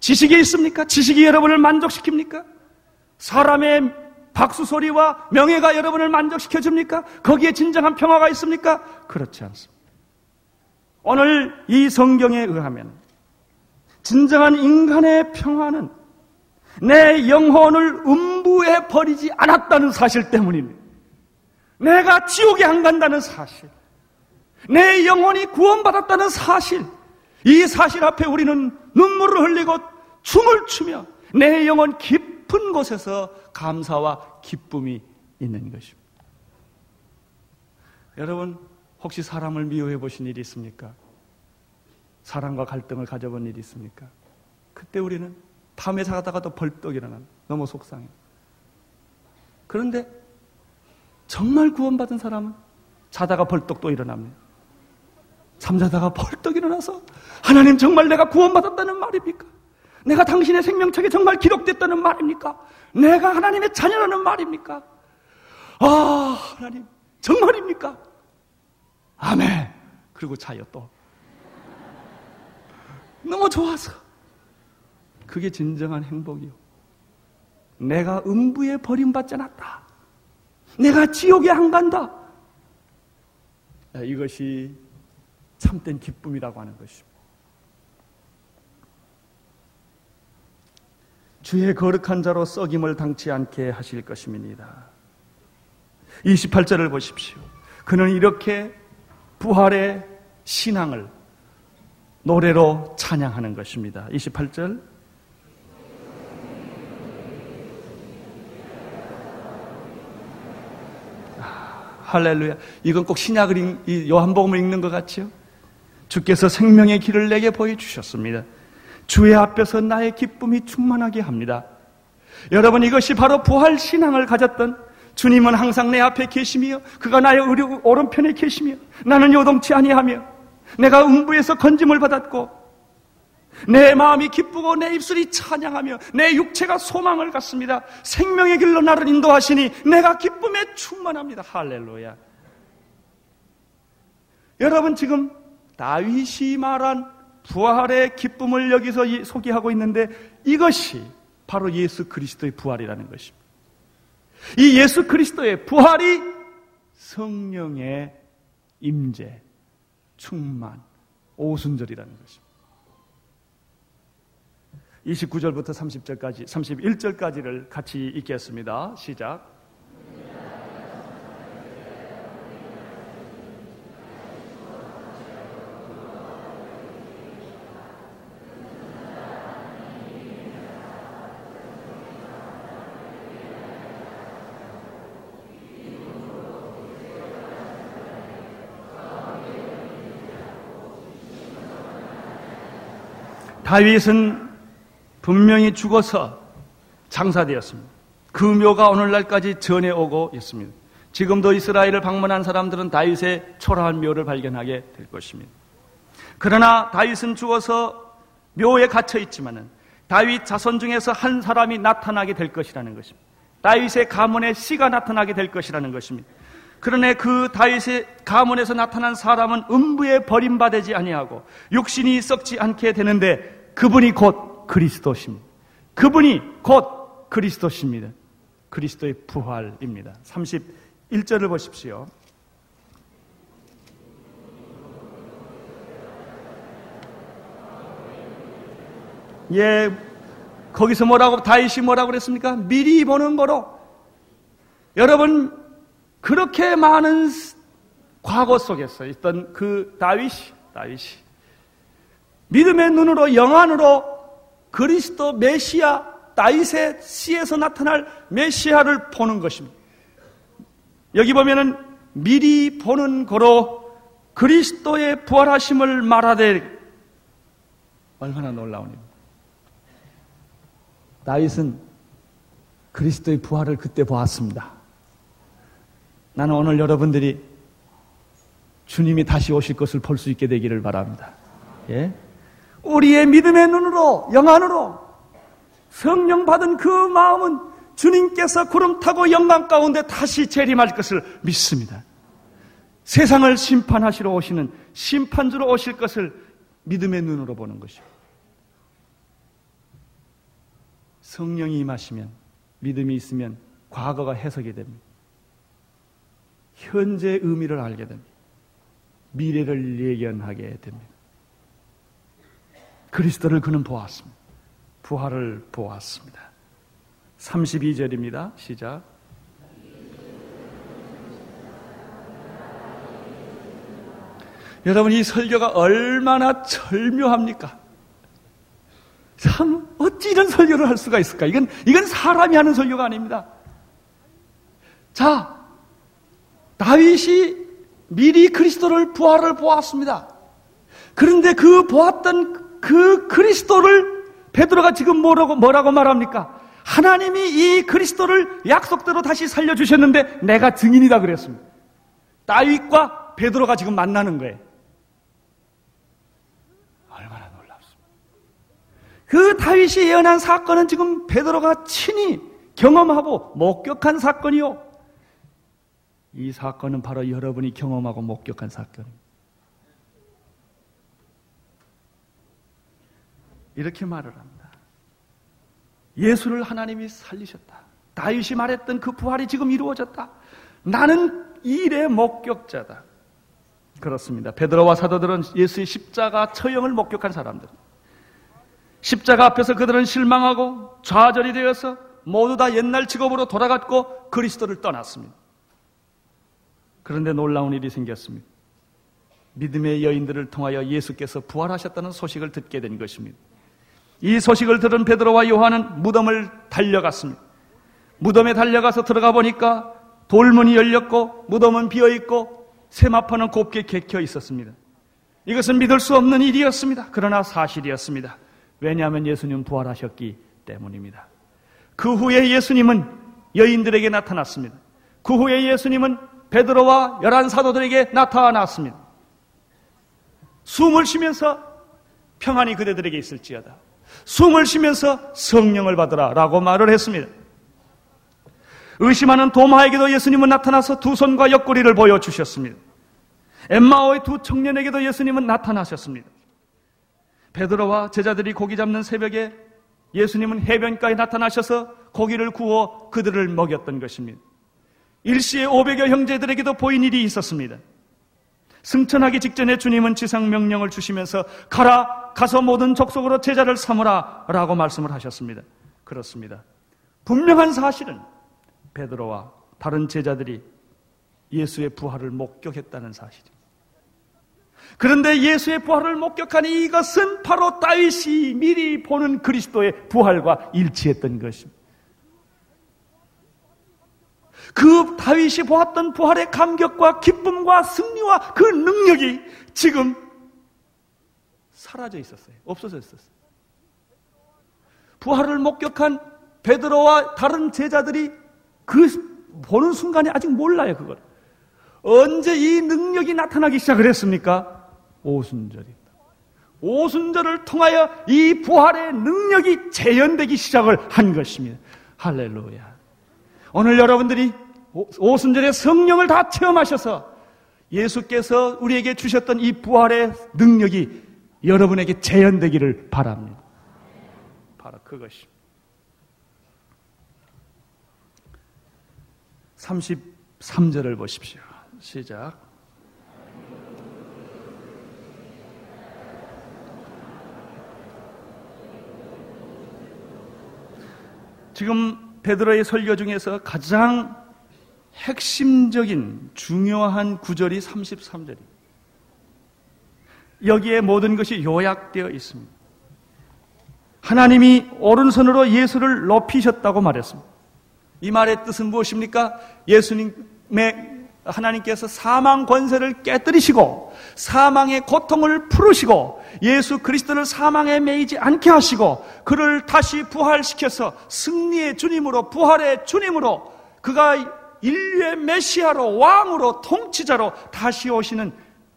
지식이 있습니까? 지식이 여러분을 만족시킵니까? 사람의 박수 소리와 명예가 여러분을 만족시켜 줍니까? 거기에 진정한 평화가 있습니까? 그렇지 않습니다. 오늘 이 성경에 의하면 진정한 인간의 평화는 내 영혼을 음부에 버리지 않았다는 사실 때문입니다. 내가 지옥에 안 간다는 사실. 내 영혼이 구원받았다는 사실. 이 사실 앞에 우리는 눈물을 흘리고 춤을 추며 내 영혼 깊은 곳에서 감사와 기쁨이 있는 것입니다. 여러분, 혹시 사람을 미워해 보신 일이 있습니까? 사랑과 갈등을 가져본 일이 있습니까? 그때 우리는 밤에 자다가도 벌떡 일어나 너무 속상해. 그런데 정말 구원받은 사람은 자다가 벌떡 또 일어납니다. 잠자다가 벌떡 일어나서 하나님 정말 내가 구원받았다는 말입니까? 내가 당신의 생명책에 정말 기록됐다는 말입니까? 내가 하나님의 자녀라는 말입니까? 아, 하나님, 정말입니까? 아멘. 그리고 자요 또. 너무 좋아서. 그게 진정한 행복이요. 내가 음부에 버림받지 않았다. 내가 지옥에 안 간다. 이것이 참된 기쁨이라고 하는 것입니다. 주의 거룩한 자로 썩임을 당치 않게 하실 것입니다. 28절을 보십시오. 그는 이렇게 부활의 신앙을 노래로 찬양하는 것입니다. 28절. 할렐루야. 이건 꼭 신약을 읽, 요한복음을 읽는 것 같지요? 주께서 생명의 길을 내게 보여주셨습니다. 주의 앞에서 나의 기쁨이 충만하게 합니다. 여러분 이것이 바로 부활 신앙을 가졌던 주님은 항상 내 앞에 계시며 그가 나의 오른편에 계시며 나는 요동치 아니하며 내가 음부에서 건짐을 받았고 내 마음이 기쁘고 내 입술이 찬양하며 내 육체가 소망을 갖습니다. 생명의 길로 나를 인도하시니 내가 기쁨에 충만합니다. 할렐루야. 여러분 지금 다윗이 말한 부활의 기쁨을 여기서 소개하고 있는데 이것이 바로 예수 그리스도의 부활이라는 것입니다. 이 예수 그리스도의 부활이 성령의 임재, 충만, 오순절이라는 것입니다. 29절부터 30절까지, 31절까지를 같이 읽겠습니다. 시작. 다윗은 분명히 죽어서 장사되었습니다. 그 묘가 오늘날까지 전해오고 있습니다. 지금도 이스라엘을 방문한 사람들은 다윗의 초라한 묘를 발견하게 될 것입니다. 그러나 다윗은 죽어서 묘에 갇혀 있지만은 다윗 자손 중에서 한 사람이 나타나게 될 것이라는 것입니다. 다윗의 가문의 씨가 나타나게 될 것이라는 것입니다. 그러나 그 다윗의 가문에서 나타난 사람은 음부에 버림받지 아니하고 육신이 썩지 않게 되는데 그분이 곧 그리스도십니다. 그분이 곧 그리스도십니다. 그리스도의 부활입니다. 31절을 보십시오. 예, 거기서 뭐라고, 다윗이 뭐라고 그랬습니까? 미리 보는 거로. 여러분, 그렇게 많은 과거 속에서 있던 그 다윗이, 다윗이, 믿음의 눈으로 영안으로 그리스도 메시아 다윗의 씨에서 나타날 메시아를 보는 것입니다. 여기 보면은 미리 보는 거로 그리스도의 부활하심을 말하되 얼마나 놀라우니 다윗은 그리스도의 부활을 그때 보았습니다. 나는 오늘 여러분들이 주님이 다시 오실 것을 볼 수 있게 되기를 바랍니다. 예? 우리의 믿음의 눈으로, 영안으로 성령 받은 그 마음은 주님께서 구름 타고 영광 가운데 다시 재림할 것을 믿습니다. 세상을 심판하시러 오시는 심판주로 오실 것을 믿음의 눈으로 보는 것이고 성령이 임하시면 믿음이 있으면 과거가 해석이 됩니다. 현재 의미를 알게 됩니다. 미래를 예견하게 됩니다. 그리스도를 그는 보았습니다. 부활을 보았습니다. 32절입니다. 시작. 여러분, 이 설교가 얼마나 절묘합니까? 참, 어찌 이런 설교를 할 수가 있을까? 이건, 이건 사람이 하는 설교가 아닙니다. 자, 다윗이 미리 그리스도를 부활을 보았습니다. 그런데 그 보았던 그 그리스도를 베드로가 지금 뭐라고, 뭐라고 말합니까? 하나님이 이 그리스도를 약속대로 다시 살려 주셨는데 내가 증인이다 그랬습니다. 다윗과 베드로가 지금 만나는 거예요. 얼마나 놀랍습니다. 그 다윗이 예언한 사건은 지금 베드로가 친히 경험하고 목격한 사건이요. 이 사건은 바로 여러분이 경험하고 목격한 사건입니다. 이렇게 말을 합니다. 예수를 하나님이 살리셨다. 다윗이 말했던 그 부활이 지금 이루어졌다. 나는 일의 목격자다. 그렇습니다. 베드로와 사도들은 예수의 십자가 처형을 목격한 사람들. 십자가 앞에서 그들은 실망하고 좌절이 되어서 모두 다 옛날 직업으로 돌아갔고 그리스도를 떠났습니다. 그런데 놀라운 일이 생겼습니다. 믿음의 여인들을 통하여 예수께서 부활하셨다는 소식을 듣게 된 것입니다. 이 소식을 들은 베드로와 요한은 무덤을 달려갔습니다. 무덤에 달려가서 들어가 보니까 돌문이 열렸고 무덤은 비어 있고 세마파는 곱게 개켜 있었습니다. 이것은 믿을 수 없는 일이었습니다. 그러나 사실이었습니다. 왜냐하면 예수님 부활하셨기 때문입니다. 그 후에 예수님은 여인들에게 나타났습니다. 그 후에 예수님은 베드로와 열한 사도들에게 나타났습니다. 숨을 쉬면서 평안이 그대들에게 있을지어다. 숨을 쉬면서 성령을 받으라 라고 말을 했습니다. 의심하는 도마에게도 예수님은 나타나서 두 손과 옆구리를 보여주셨습니다. 엠마오의 두 청년에게도 예수님은 나타나셨습니다. 베드로와 제자들이 고기 잡는 새벽에 예수님은 해변가에 나타나셔서 고기를 구워 그들을 먹였던 것입니다. 일시에 500여 형제들에게도 보인 일이 있었습니다. 승천하기 직전에 주님은 지상 명령을 주시면서 가라 가서 모든 족속으로 제자를 삼으라 라고 말씀을 하셨습니다. 그렇습니다. 분명한 사실은 베드로와 다른 제자들이 예수의 부활을 목격했다는 사실입니다. 그런데 예수의 부활을 목격한 이것은 바로 다윗이 미리 보는 그리스도의 부활과 일치했던 것입니다. 그 다윗이 보았던 부활의 감격과 기쁨과 승리와 그 능력이 지금 사라져 있었어요. 없어져 있었어요. 부활을 목격한 베드로와 다른 제자들이 그 보는 순간에 아직 몰라요, 그걸. 언제 이 능력이 나타나기 시작을 했습니까? 오순절입니다. 오순절을 통하여 이 부활의 능력이 재현되기 시작을 한 것입니다. 할렐루야. 오늘 여러분들이 오순절의 성령을 다 체험하셔서 예수께서 우리에게 주셨던 이 부활의 능력이 여러분에게 재현되기를 바랍니다. 바로 그것입니다. 33절을 보십시오. 시작. 지금 베드로의 설교 중에서 가장 핵심적인 중요한 구절이 33절입니다. 여기에 모든 것이 요약되어 있습니다. 하나님이 오른손으로 예수를 높이셨다고 말했습니다. 이 말의 뜻은 무엇입니까? 예수님, 하나님께서 사망 권세를 깨뜨리시고 사망의 고통을 풀으시고 예수 그리스도를 사망에 매이지 않게 하시고 그를 다시 부활시켜서 승리의 주님으로 부활의 주님으로 그가 인류의 메시아로 왕으로 통치자로 다시 오시는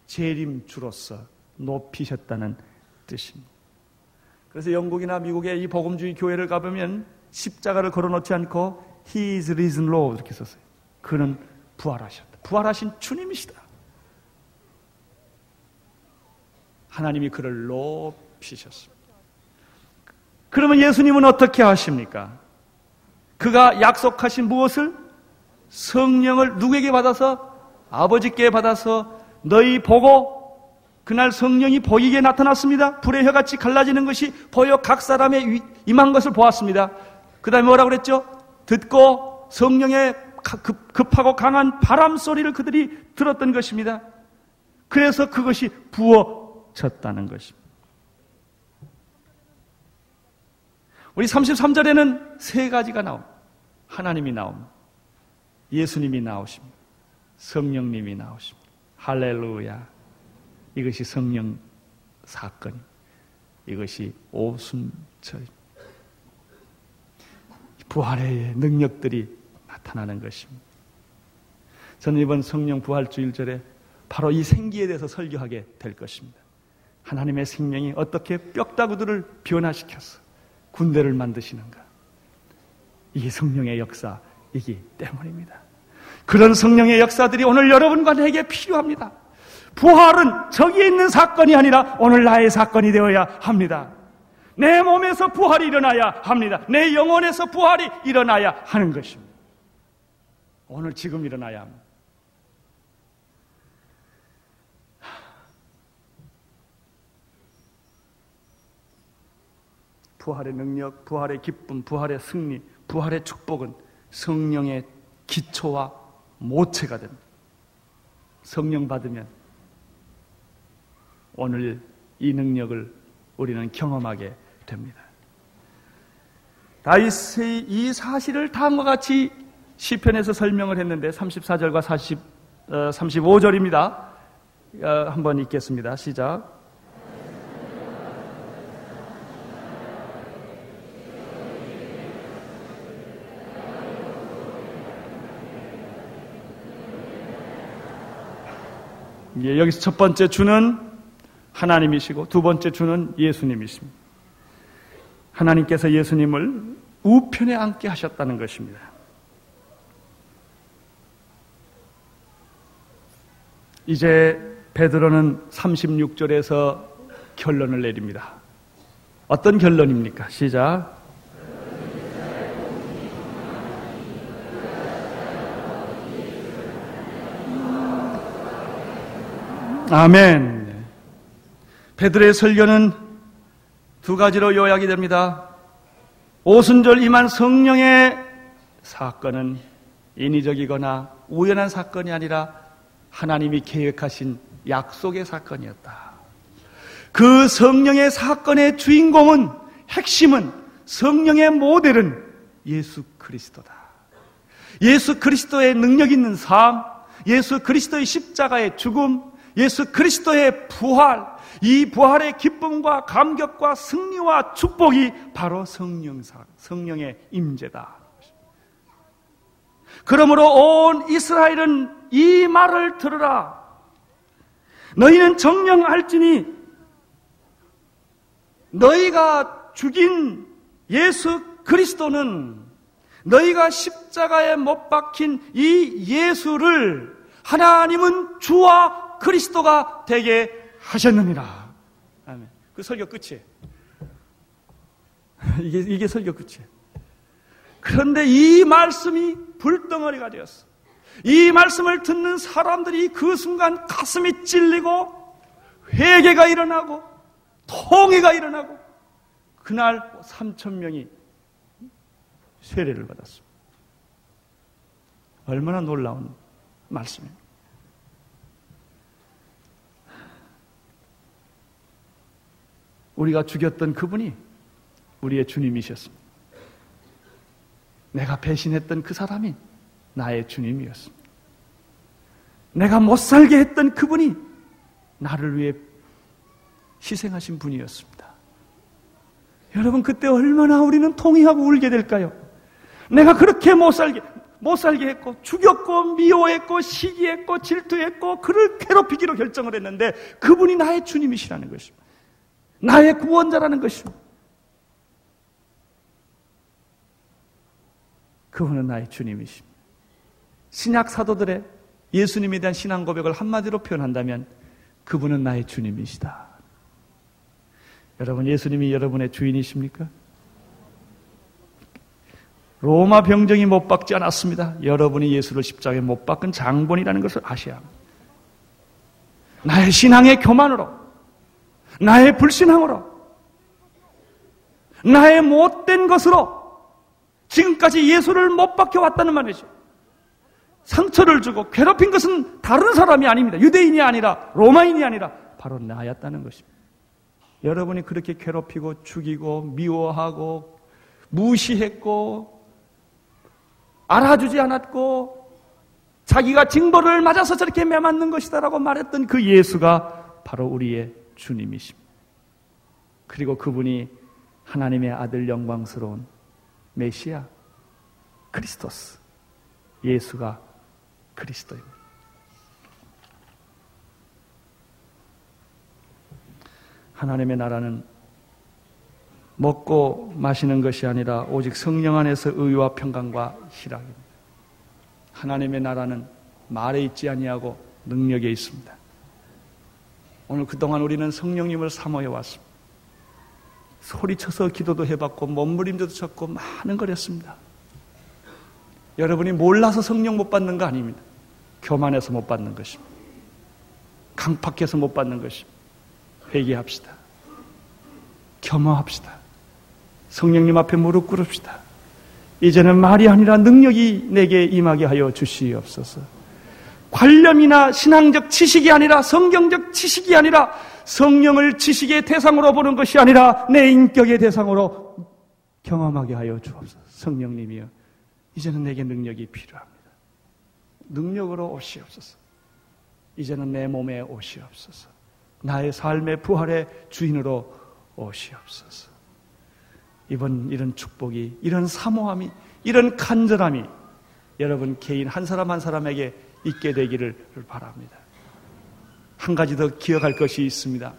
재림주로서 높이셨다는 뜻입니다. 그래서 영국이나 미국의 이 복음주의 교회를 가보면 십자가를 걸어놓지 않고 He is risen Lord 이렇게 썼어요. 그는 부활하셨다. 부활하신 주님이시다. 하나님이 그를 높이셨습니다. 그러면 예수님은 어떻게 하십니까? 그가 약속하신 무엇을? 성령을 누구에게 받아서? 아버지께 받아서 너희 보고 그날 성령이 보이게 나타났습니다. 불의 혀같이 갈라지는 것이 보여 각 사람의 임한 것을 보았습니다. 그 다음에 뭐라고 그랬죠? 듣고 성령의 급 하고 강한 바람 소리를 그들이 들었던 것입니다. 그래서 그것이 부어졌다는 것입니다. 우리 33절에는 세 가지가 나옵니다. 하나님이 나옵니다. 예수님이 나오십니다. 성령님이 나오십니다. 할렐루야. 이것이 성령 사건. 이것이 오순절입니다. 부활의 능력들이 나타나는 것입니다. 저는 이번 성령 부활 주일절에 바로 이 생기에 대해서 설교하게 될 것입니다. 하나님의 생명이 어떻게 뼈다구들을 변화시켜서 군대를 만드시는가? 이게 성령의 역사이기 때문입니다. 그런 성령의 역사들이 오늘 여러분과 내게 필요합니다. 부활은 저기에 있는 사건이 아니라 오늘 나의 사건이 되어야 합니다. 내 몸에서 부활이 일어나야 합니다. 내 영혼에서 부활이 일어나야 하는 것입니다. 오늘 지금 일어나야 합니다. 부활의 능력, 부활의 기쁨, 부활의 승리, 부활의 축복은 성령의 기초와 모체가 됩니다. 성령 받으면 오늘 이 능력을 우리는 경험하게 됩니다. 다윗의 이 사실을 다음과 같이 시편에서 설명을 했는데 34절과 40, 어, 35절입니다. 어, 한번 읽겠습니다. 시작. 예, 여기서 첫 번째 주는 하나님이시고 두 번째 주는 예수님이십니다. 하나님께서 예수님을 우편에 앉게 하셨다는 것입니다. 이제 베드로는 36절에서 결론을 내립니다. 어떤 결론입니까? 시작. 아멘. 베드로의 설교는 두 가지로 요약이 됩니다. 오순절 임한 성령의 사건은 인위적이거나 우연한 사건이 아니라 하나님이 계획하신 약속의 사건이었다. 그 성령의 사건의 주인공은 핵심은 성령의 모델은 예수 그리스도다. 예수 그리스도의 능력 있는 삶, 예수 그리스도의 십자가의 죽음, 예수 그리스도의 부활, 이 부활의 기쁨과 감격과 승리와 축복이 바로 성령사, 성령의 임재다. 그러므로 온 이스라엘은 이 말을 들으라. 너희는 정령 알지니 너희가 죽인 예수 그리스도는 너희가 십자가에 못 박힌 이 예수를 하나님은 주와 그리스도가 되게 하셨느니라. 아멘. 그 설교 끝이에요. *laughs* 이게, 이게 설교 끝이에요. 그런데 이 말씀이 불덩어리가 되었어. 이 말씀을 듣는 사람들이 그 순간 가슴이 찔리고 회개가 일어나고 통해가 일어나고 그날 3천 명이 세례를 받았습니다. 얼마나 놀라운 말씀입니다. 우리가 죽였던 그분이 우리의 주님이셨습니다. 내가 배신했던 그 사람이 나의 주님이었습니다. 내가 못 살게 했던 그분이 나를 위해 희생하신 분이었습니다. 여러분, 그때 얼마나 우리는 통회하고 울게 될까요? 내가 그렇게 못 살게, 못 살게 했고, 죽였고, 미워했고, 시기했고, 질투했고, 그를 괴롭히기로 결정을 했는데, 그분이 나의 주님이시라는 것입니다. 나의 구원자라는 것입니다. 그분은 나의 주님이십니다. 신약 사도들의 예수님에 대한 신앙 고백을 한마디로 표현한다면 그분은 나의 주님이시다. 여러분, 예수님이 여러분의 주인이십니까? 로마 병정이 못 박지 않았습니다. 여러분이 예수를 십자가에 못 박은 장본이라는 것을 아셔야 합니다. 나의 신앙의 교만으로, 나의 불신앙으로, 나의 못된 것으로 지금까지 예수를 못 박혀 왔다는 말이죠. 상처를 주고 괴롭힌 것은 다른 사람이 아닙니다. 유대인이 아니라 로마인이 아니라 바로 나였다는 것입니다. 여러분이 그렇게 괴롭히고 죽이고 미워하고 무시했고 알아주지 않았고 자기가 징벌을 맞아서 저렇게 매맞는 것이다라고 말했던 그 예수가 바로 우리의 주님이십니다. 그리고 그분이 하나님의 아들 영광스러운 메시아 크리스토스 예수가 그리스도입니다. 하나님의 나라는 먹고 마시는 것이 아니라 오직 성령 안에서 의와 평강과 희락입니다. 하나님의 나라는 말에 있지 아니하고 능력에 있습니다. 오늘 그동안 우리는 성령님을 사모해 왔습니다. 소리쳐서 기도도 해봤고 몸부림도 쳤고 많은 걸 했습니다. 여러분이 몰라서 성령 못 받는 거 아닙니다. 교만해서 못 받는 것입니다. 강팍해서 못 받는 것입니다. 회개합시다. 겸허합시다. 성령님 앞에 무릎 꿇읍시다. 이제는 말이 아니라 능력이 내게 임하게 하여 주시옵소서. 관념이나 신앙적 지식이 아니라 성경적 지식이 아니라 성령을 지식의 대상으로 보는 것이 아니라 내 인격의 대상으로 경험하게 하여 주옵소서. 성령님이여, 이제는 내게 능력이 필요합니다. 능력으로 오시옵소서. 이제는 내 몸에 오시옵소서. 나의 삶의 부활의 주인으로 오시옵소서. 이번 이런 축복이, 이런 사모함이, 이런 간절함이 여러분 개인 한 사람 한 사람에게 있게 되기를 바랍니다. 한 가지 더 기억할 것이 있습니다.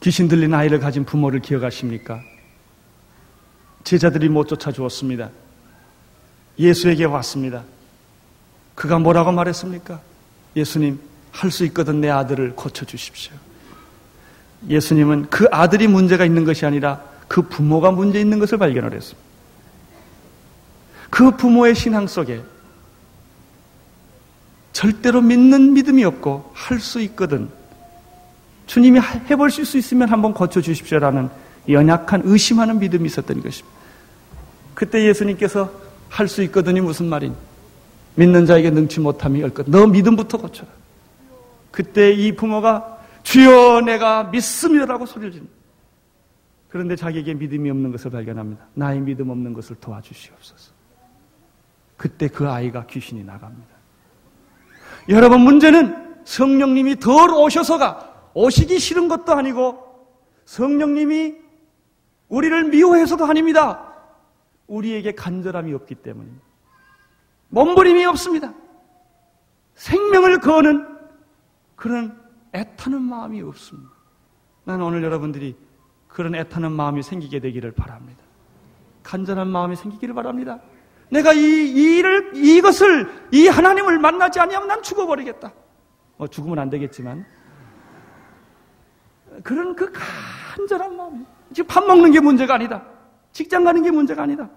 귀신 들린 아이를 가진 부모를 기억하십니까? 제자들이 못 쫓아주었습니다. 예수에게 왔습니다. 그가 뭐라고 말했습니까? 예수님, 할 수 있거든 내 아들을 고쳐주십시오. 예수님은 그 아들이 문제가 있는 것이 아니라 그 부모가 문제 있는 것을 발견을 했습니다. 그 부모의 신앙 속에 절대로 믿는 믿음이 없고 할 수 있거든. 주님이 해볼 수 있으면 한번 고쳐주십시오라는 연약한 의심하는 믿음이 있었던 것입니다. 그때 예수님께서 할 수 있거든이 무슨 말인? 믿는 자에게 능치 못함이 열 것. 너 믿음부터 고쳐라. 그때 이 부모가 주여 내가 믿습니다라고 소리를 지릅니다. 그런데 자기에게 믿음이 없는 것을 발견합니다. 나의 믿음 없는 것을 도와주시옵소서. 그때 그 아이가 귀신이 나갑니다. 여러분 문제는 성령님이 덜 오셔서가 오시기 싫은 것도 아니고 성령님이 우리를 미워해서도 아닙니다. 우리에게 간절함이 없기 때문입니다. 몸부림이 없습니다. 생명을 거는 그런 애타는 마음이 없습니다. 나는 오늘 여러분들이 그런 애타는 마음이 생기게 되기를 바랍니다. 간절한 마음이 생기기를 바랍니다. 내가 이, 이 일을, 이것을, 이 하나님을 만나지 아니하면 난 죽어버리겠다. 뭐 죽으면 안 되겠지만. 그런 그 간절한 마음이. 지금 밥 먹는 게 문제가 아니다. 직장 가는 게 문제가 아니다.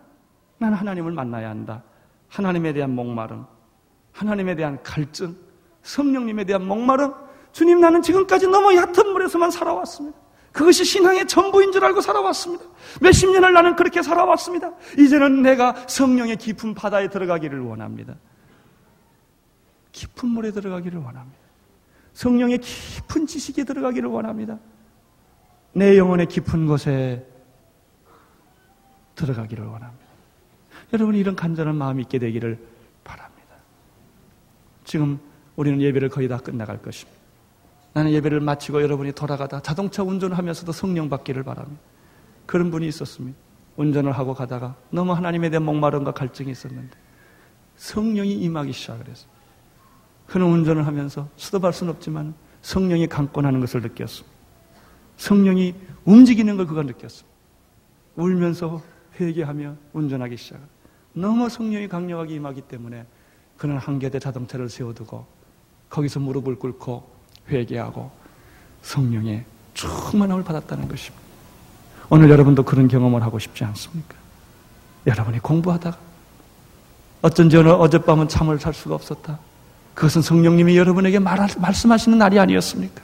나는 하나님을 만나야 한다. 하나님에 대한 목마름, 하나님에 대한 갈증, 성령님에 대한 목마름. 주님 나는 지금까지 너무 얕은 물에서만 살아왔습니다. 그것이 신앙의 전부인 줄 알고 살아왔습니다. 몇십 년을 나는 그렇게 살아왔습니다. 이제는 내가 성령의 깊은 바다에 들어가기를 원합니다. 깊은 물에 들어가기를 원합니다. 성령의 깊은 지식에 들어가기를 원합니다. 내 영혼의 깊은 곳에 들어가기를 원합니다. 여러분 이런 간절한 마음이 있게 되기를 바랍니다. 지금 우리는 예배를 거의 다 끝나갈 것입니다. 나는 예배를 마치고 여러분이 돌아가다 자동차 운전하면서도 성령 받기를 바랍니다. 그런 분이 있었습니다. 운전을 하고 가다가 너무 하나님에 대한 목마름과 갈증이 있었는데 성령이 임하기 시작을 했어요. 그는 운전을 하면서 수도할 수는 없지만 성령이 강권하는 것을 느꼈습니다. 성령이 움직이는 걸 그가 느꼈습니다. 울면서 회개하며 운전하기 시작. 너무 성령이 강력하게 임하기 때문에 그는 한 개대 자동차를 세워두고 거기서 무릎을 꿇고 회개하고 성령의 충만함을 받았다는 것입니다. 오늘 여러분도 그런 경험을 하고 싶지 않습니까? 여러분이 공부하다가 어쩐지 오늘 어젯밤은 잠을 잘 수가 없었다. 그것은 성령님이 여러분에게 말, 말씀하시는 날이 아니었습니까?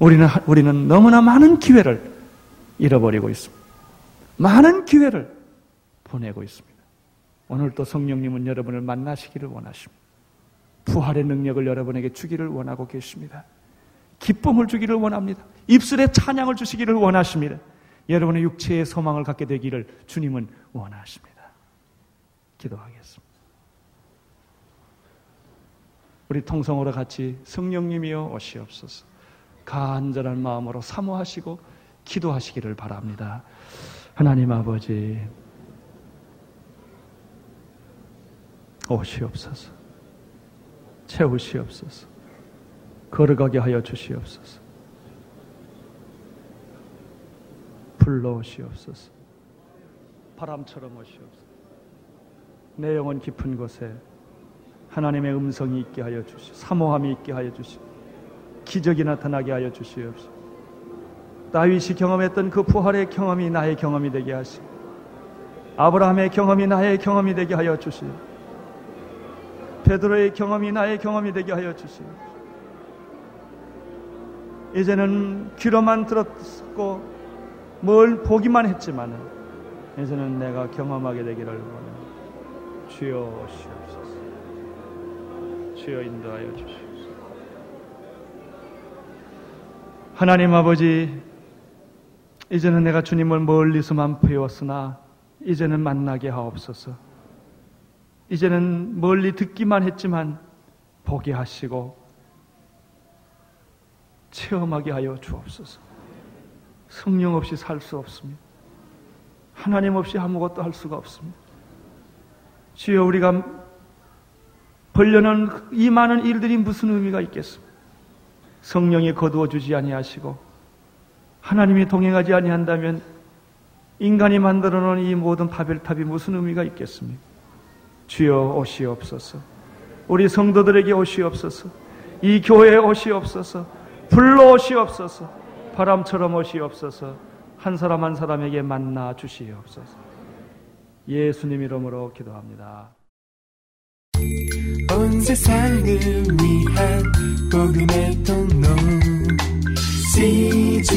우리는, 우리는 너무나 많은 기회를 잃어버리고 있습니다. 많은 기회를 보내고 있습니다. 오늘 또 성령님은 여러분을 만나시기를 원하십니다. 부활의 능력을 여러분에게 주기를 원하고 계십니다. 기쁨을 주기를 원합니다. 입술에 찬양을 주시기를 원하십니다. 여러분의 육체의 소망을 갖게 되기를 주님은 원하십니다. 기도하겠습니다. 우리 통성으로 같이 성령님이여 오시옵소서. 간절한 마음으로 사모하시고 기도하시기를 바랍니다. 하나님 아버지, 오시옵소서. 채우시옵소서. 걸어가게 하여 주시옵소서. 불러오시옵소서. 바람처럼 오시옵소서. 내 영혼 깊은 곳에 하나님의 음성이 있게 하여 주시오. 사모함이 있게 하여 주시오. 기적이 나타나게 하여 주시옵소서. 다윗이 경험했던 그 부활의 경험이 나의 경험이 되게 하시고 아브라함의 경험이 나의 경험이 되게 하여 주시오. 베드로의 경험이 나의 경험이 되게 하여 주시오. 이제는 귀로만 들었고 뭘 보기만 했지만 이제는 내가 경험하게 되기를 원합니다. 주여 오시옵소서. 주여 인도하여 주시옵소서. 하나님 아버지, 이제는 내가 주님을 멀리서만 배웠으나 이제는 만나게 하옵소서. 이제는 멀리 듣기만 했지만 보게 하시고 체험하게 하여 주옵소서. 성령 없이 살 수 없습니다. 하나님 없이 아무것도 할 수가 없습니다. 주여 우리가 벌려는 이 많은 일들이 무슨 의미가 있겠습니까? 성령이 거두어 주지 아니하시고 하나님이 동행하지 아니한다면 인간이 만들어 놓은 이 모든 바벨탑이 무슨 의미가 있겠습니까? 주여 오시옵소서. 우리 성도들에게 오시옵소서. 이 교회에 오시옵소서. 불러 오시옵소서. 바람처럼 오시옵소서. 한 사람 한 사람에게 만나 주시옵소서. 예수님 이름으로 기도합니다. 온 세상을 위한 복음의 통로 cgmtv